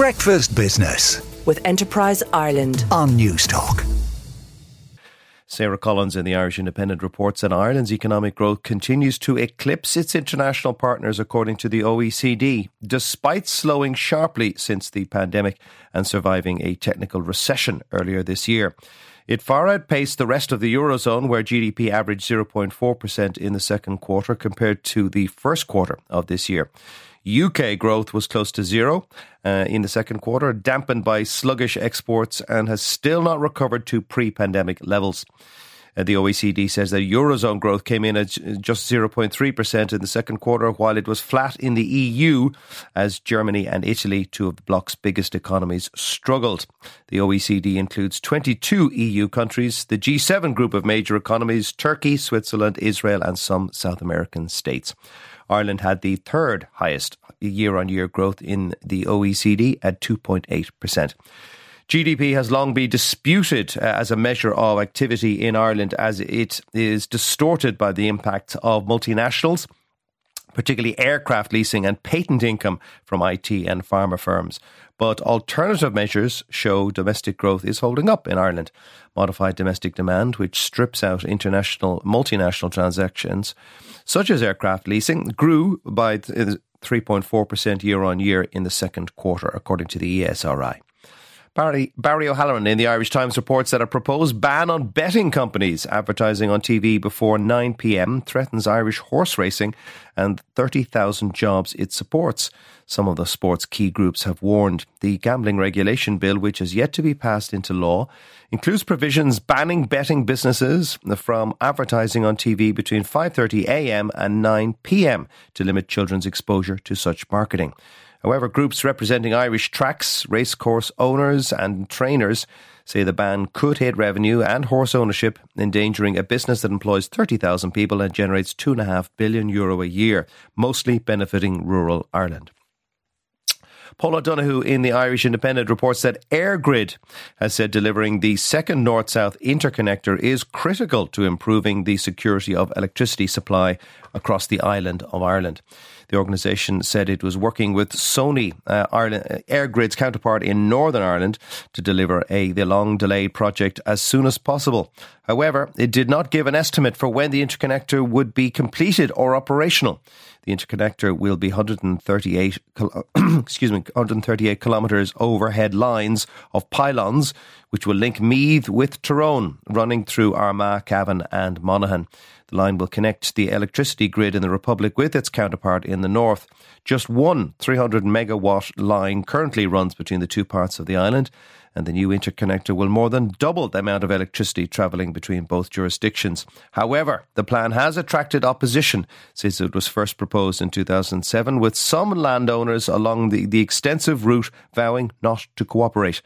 Breakfast Business with Enterprise Ireland on Newstalk. Sarah Collins in the Irish Independent reports that Ireland's economic growth continues to eclipse its international partners, according to the OECD, despite slowing sharply since the pandemic and surviving a technical recession earlier this year. It far outpaced the rest of the Eurozone, where GDP averaged 0.4% in the second quarter compared to the first quarter of this year. UK growth was close to zero uh, in the second quarter, dampened by sluggish exports, and has still not recovered to pre pandemic levels. Uh, the OECD says that Eurozone growth came in at just 0.3% in the second quarter, while it was flat in the EU as Germany and Italy, two of the bloc's biggest economies, struggled. The OECD includes 22 EU countries, the G7 group of major economies, Turkey, Switzerland, Israel, and some South American states. Ireland had the third highest year on year growth in the OECD at 2.8%. GDP has long been disputed uh, as a measure of activity in Ireland as it is distorted by the impact of multinationals particularly aircraft leasing and patent income from IT and pharma firms. But alternative measures show domestic growth is holding up in Ireland. Modified domestic demand, which strips out international multinational transactions, such as aircraft leasing, grew by 3.4% year on year in the second quarter, according to the ESRI. Barry, Barry O'Halloran in the Irish Times reports that a proposed ban on betting companies advertising on TV before 9 pm threatens Irish horse racing and 30,000 jobs it supports. Some of the sport's key groups have warned. The gambling regulation bill, which is yet to be passed into law, includes provisions banning betting businesses from advertising on TV between 5:30 a.m. and 9 p.m. to limit children's exposure to such marketing. However, groups representing Irish tracks, racecourse owners, and trainers say the ban could hit revenue and horse ownership, endangering a business that employs 30,000 people and generates 2.5 billion euro a year, mostly benefiting rural Ireland. Paul O'Donoghue in the Irish Independent reports that EirGrid has said delivering the second north south interconnector is critical to improving the security of electricity supply across the island of Ireland. The organisation said it was working with SONI, uh, Ireland, uh, EirGrid's counterpart in Northern Ireland, to deliver a the long delayed project as soon as possible. However, it did not give an estimate for when the interconnector would be completed or operational. The interconnector will be 138, excuse me, 138 kilometres overhead lines of pylons, which will link Meath with Tyrone, running through Armagh, Cavan, and Monaghan. The line will connect the electricity grid in the Republic with its counterpart in the north. Just one 300 megawatt line currently runs between the two parts of the island, and the new interconnector will more than double the amount of electricity travelling between both jurisdictions. However, the plan has attracted opposition since it was first proposed in 2007, with some landowners along the, the extensive route vowing not to cooperate.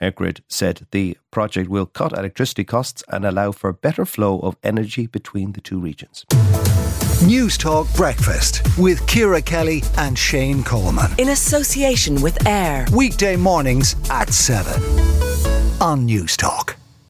EirGrid said the project will cut electricity costs and allow for better flow of energy between the two regions. Newstalk Breakfast with Ciara Kelly and Shane Coleman. In association with AIR. Weekday mornings at 7 on Newstalk.